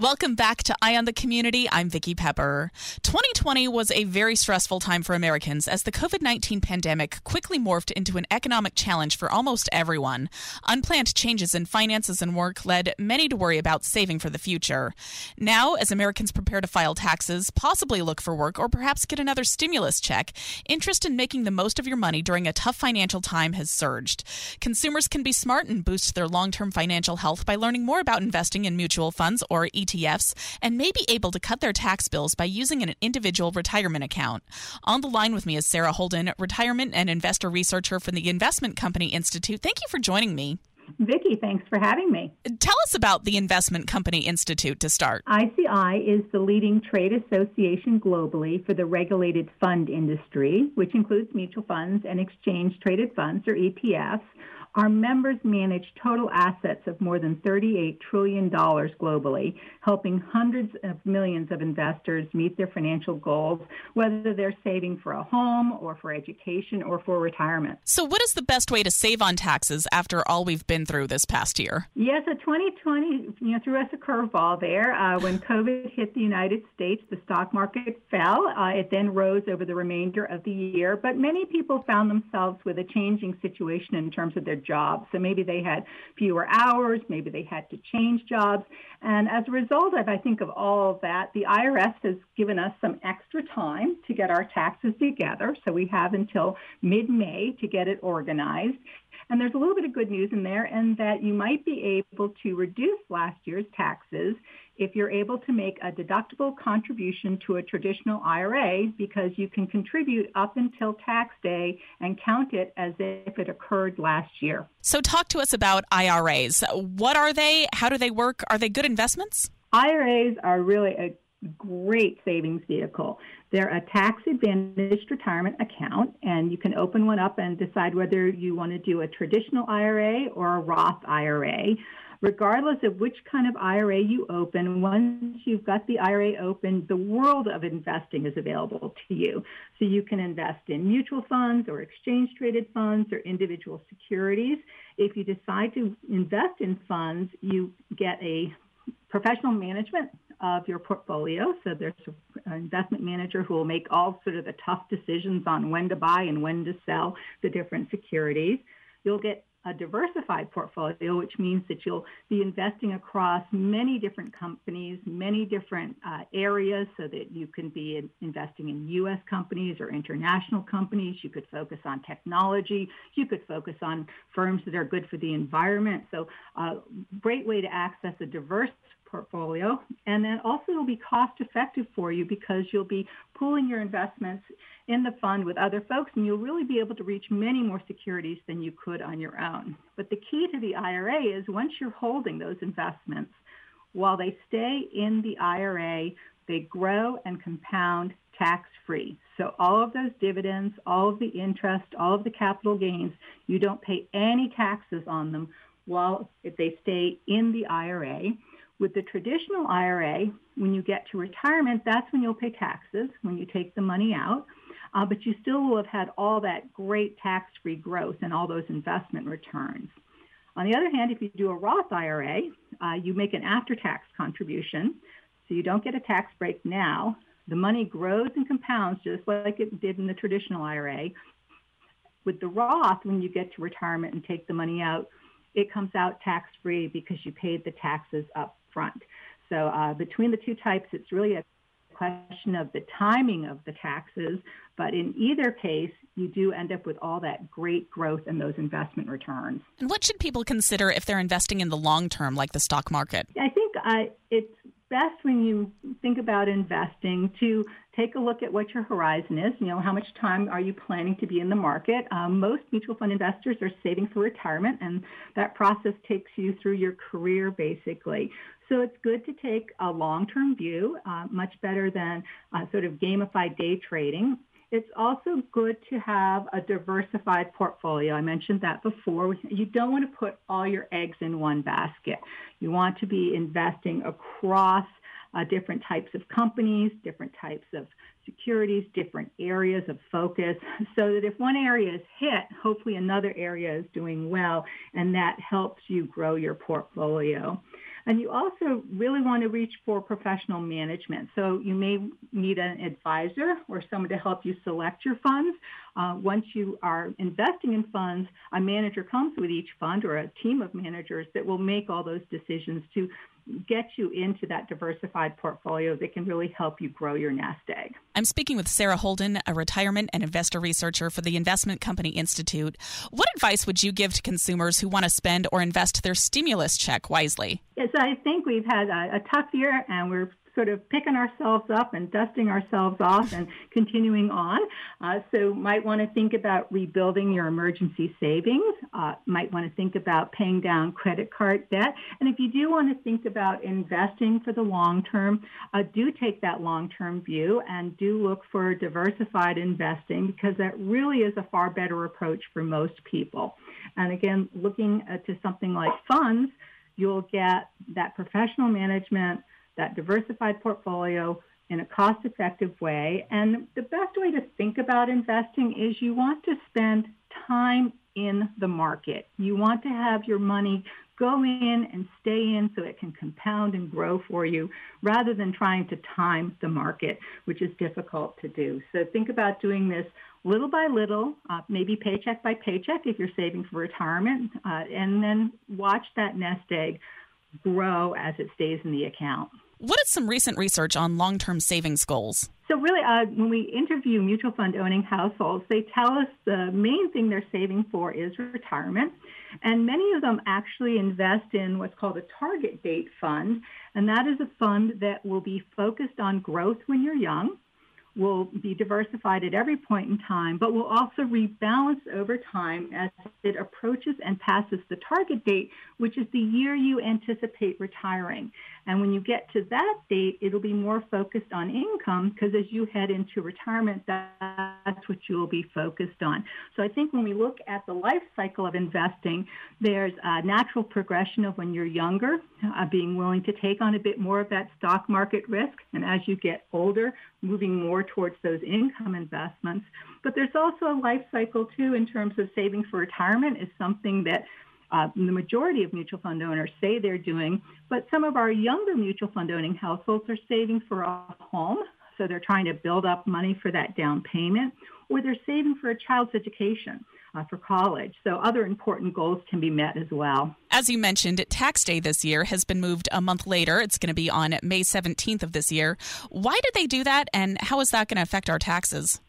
Welcome back to Eye on the Community. I'm Vicki Pepper. 2020 was a very stressful time for Americans as the COVID 19 pandemic quickly morphed into an economic challenge for almost everyone. Unplanned changes in finances and work led many to worry about saving for the future. Now, as Americans prepare to file taxes, possibly look for work, or perhaps get another stimulus check, interest in making the most of your money during a tough financial time has surged. Consumers can be smart and boost their long term financial health by learning more about investing in mutual funds or ETFs ETFs and may be able to cut their tax bills by using an individual retirement account. On the line with me is Sarah Holden, retirement and investor researcher from the Investment Company Institute. Thank you for joining me. Vicki, thanks for having me. Tell us about the Investment Company Institute to start. ICI is the leading trade association globally for the regulated fund industry, which includes mutual funds and exchange traded funds or ETFs. Our members manage total assets of more than $38 trillion globally, helping hundreds of millions of investors meet their financial goals, whether they're saving for a home or for education or for retirement. So, what is the best way to save on taxes after all we've been through this past year? Yes, so 2020 you know, threw us a curveball there. Uh, when COVID hit the United States, the stock market fell. Uh, it then rose over the remainder of the year, but many people found themselves with a changing situation in terms of their jobs. So maybe they had fewer hours, maybe they had to change jobs. And as a result of, I think, of all of that, the IRS has given us some extra time to get our taxes together. So we have until mid May to get it organized. And there's a little bit of good news in there, and that you might be able to reduce last year's taxes if you're able to make a deductible contribution to a traditional IRA because you can contribute up until tax day and count it as if it occurred last year. So, talk to us about IRAs. What are they? How do they work? Are they good investments? IRAs are really a great savings vehicle. They're a tax advantaged retirement account, and you can open one up and decide whether you want to do a traditional IRA or a Roth IRA. Regardless of which kind of IRA you open, once you've got the IRA open, the world of investing is available to you. So you can invest in mutual funds or exchange traded funds or individual securities. If you decide to invest in funds, you get a professional management of your portfolio. So there's an investment manager who will make all sort of the tough decisions on when to buy and when to sell the different securities. You'll get a diversified portfolio, which means that you'll be investing across many different companies, many different uh, areas, so that you can be in, investing in U.S. companies or international companies. You could focus on technology. You could focus on firms that are good for the environment. So, a uh, great way to access a diverse portfolio. And then also it'll be cost effective for you because you'll be pooling your investments in the fund with other folks and you'll really be able to reach many more securities than you could on your own. But the key to the IRA is once you're holding those investments, while they stay in the IRA, they grow and compound tax free. So all of those dividends, all of the interest, all of the capital gains, you don't pay any taxes on them while if they stay in the IRA. With the traditional IRA, when you get to retirement, that's when you'll pay taxes when you take the money out. Uh, but you still will have had all that great tax-free growth and all those investment returns. On the other hand, if you do a Roth IRA, uh, you make an after-tax contribution, so you don't get a tax break now. The money grows and compounds just like it did in the traditional IRA. With the Roth, when you get to retirement and take the money out, it comes out tax-free because you paid the taxes up front. So uh, between the two types, it's really a question of the timing of the taxes, but in either case, you do end up with all that great growth and those investment returns. And what should people consider if they're investing in the long term, like the stock market? I think uh, it's best when you think about investing to take a look at what your horizon is. You know, how much time are you planning to be in the market? Um, most mutual fund investors are saving for retirement, and that process takes you through your career basically. So it's good to take a long-term view, uh, much better than uh, sort of gamified day trading. It's also good to have a diversified portfolio. I mentioned that before. You don't want to put all your eggs in one basket. You want to be investing across uh, different types of companies, different types of securities, different areas of focus, so that if one area is hit, hopefully another area is doing well, and that helps you grow your portfolio. And you also really want to reach for professional management. So you may need an advisor or someone to help you select your funds. Uh, once you are investing in funds, a manager comes with each fund or a team of managers that will make all those decisions to get you into that diversified portfolio that can really help you grow your nest egg. I'm speaking with Sarah Holden, a retirement and investor researcher for the Investment Company Institute. What advice would you give to consumers who want to spend or invest their stimulus check wisely? Yes, I think we've had a, a tough year and we're sort of picking ourselves up and dusting ourselves off and continuing on. Uh, so might want to think about rebuilding your emergency savings. Uh, might want to think about paying down credit card debt. And if you do want to think about investing for the long term, uh, do take that long term view and do look for diversified investing because that really is a far better approach for most people. And again, looking to something like funds, you'll get that professional management that diversified portfolio in a cost effective way. And the best way to think about investing is you want to spend time in the market. You want to have your money go in and stay in so it can compound and grow for you rather than trying to time the market, which is difficult to do. So think about doing this little by little, uh, maybe paycheck by paycheck if you're saving for retirement, uh, and then watch that nest egg grow as it stays in the account. What is some recent research on long term savings goals? So, really, uh, when we interview mutual fund owning households, they tell us the main thing they're saving for is retirement. And many of them actually invest in what's called a target date fund. And that is a fund that will be focused on growth when you're young will be diversified at every point in time, but will also rebalance over time as it approaches and passes the target date, which is the year you anticipate retiring. And when you get to that date, it'll be more focused on income because as you head into retirement, that's what you will be focused on. So I think when we look at the life cycle of investing, there's a natural progression of when you're younger, uh, being willing to take on a bit more of that stock market risk. And as you get older, moving more towards those income investments. But there's also a life cycle too in terms of saving for retirement is something that uh, the majority of mutual fund owners say they're doing, but some of our younger mutual fund owning households are saving for a home. So they're trying to build up money for that down payment, or they're saving for a child's education. Uh, for college. So other important goals can be met as well. As you mentioned, tax day this year has been moved a month later. It's going to be on May 17th of this year. Why did they do that, and how is that going to affect our taxes?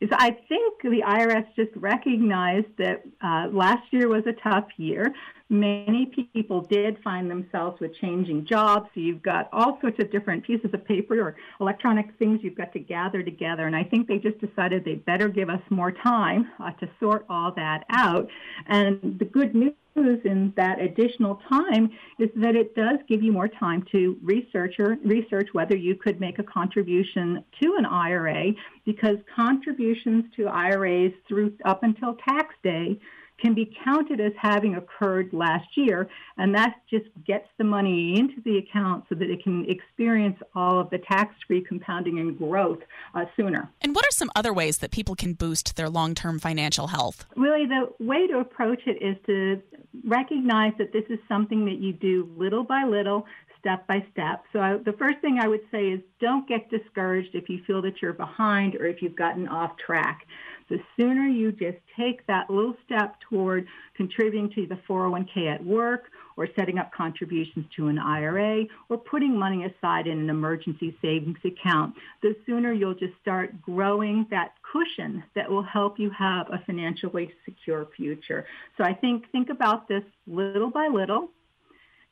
So I think the IRS just recognized that uh, last year was a tough year. Many people did find themselves with changing jobs. So you've got all sorts of different pieces of paper or electronic things you've got to gather together. And I think they just decided they'd better give us more time uh, to sort all that out. And the good news in that additional time is that it does give you more time to research or research whether you could make a contribution to an IRA because contributions to IRAs through up until tax day can be counted as having occurred last year, and that just gets the money into the account so that it can experience all of the tax-free compounding and growth uh, sooner. And what are some other ways that people can boost their long-term financial health? Really, the way to approach it is to recognize that this is something that you do little by little, step by step. So I, the first thing I would say is don't get discouraged if you feel that you're behind or if you've gotten off track the sooner you just take that little step toward contributing to the 401k at work or setting up contributions to an IRA or putting money aside in an emergency savings account, the sooner you'll just start growing that cushion that will help you have a financially secure future. So I think think about this little by little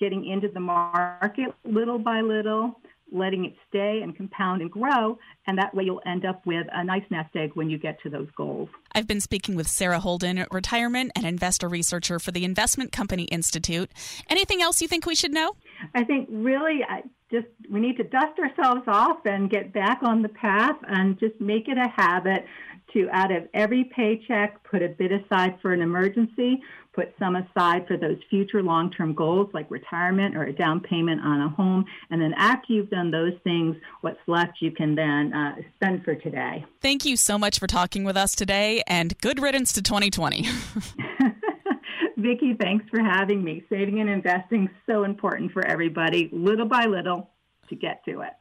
getting into the market little by little, letting it stay and compound and grow. And that way you'll end up with a nice nest egg when you get to those goals. I've been speaking with Sarah Holden, retirement and investor researcher for the Investment Company Institute. Anything else you think we should know? I think really I just we need to dust ourselves off and get back on the path and just make it a habit to out of every paycheck put a bit aside for an emergency put some aside for those future long term goals like retirement or a down payment on a home. And then after you've done those things, what's left you can then uh, spend for today. Thank you so much for talking with us today and good riddance to 2020. Vicki, thanks for having me. Saving and investing so important for everybody, little by little, to get to it.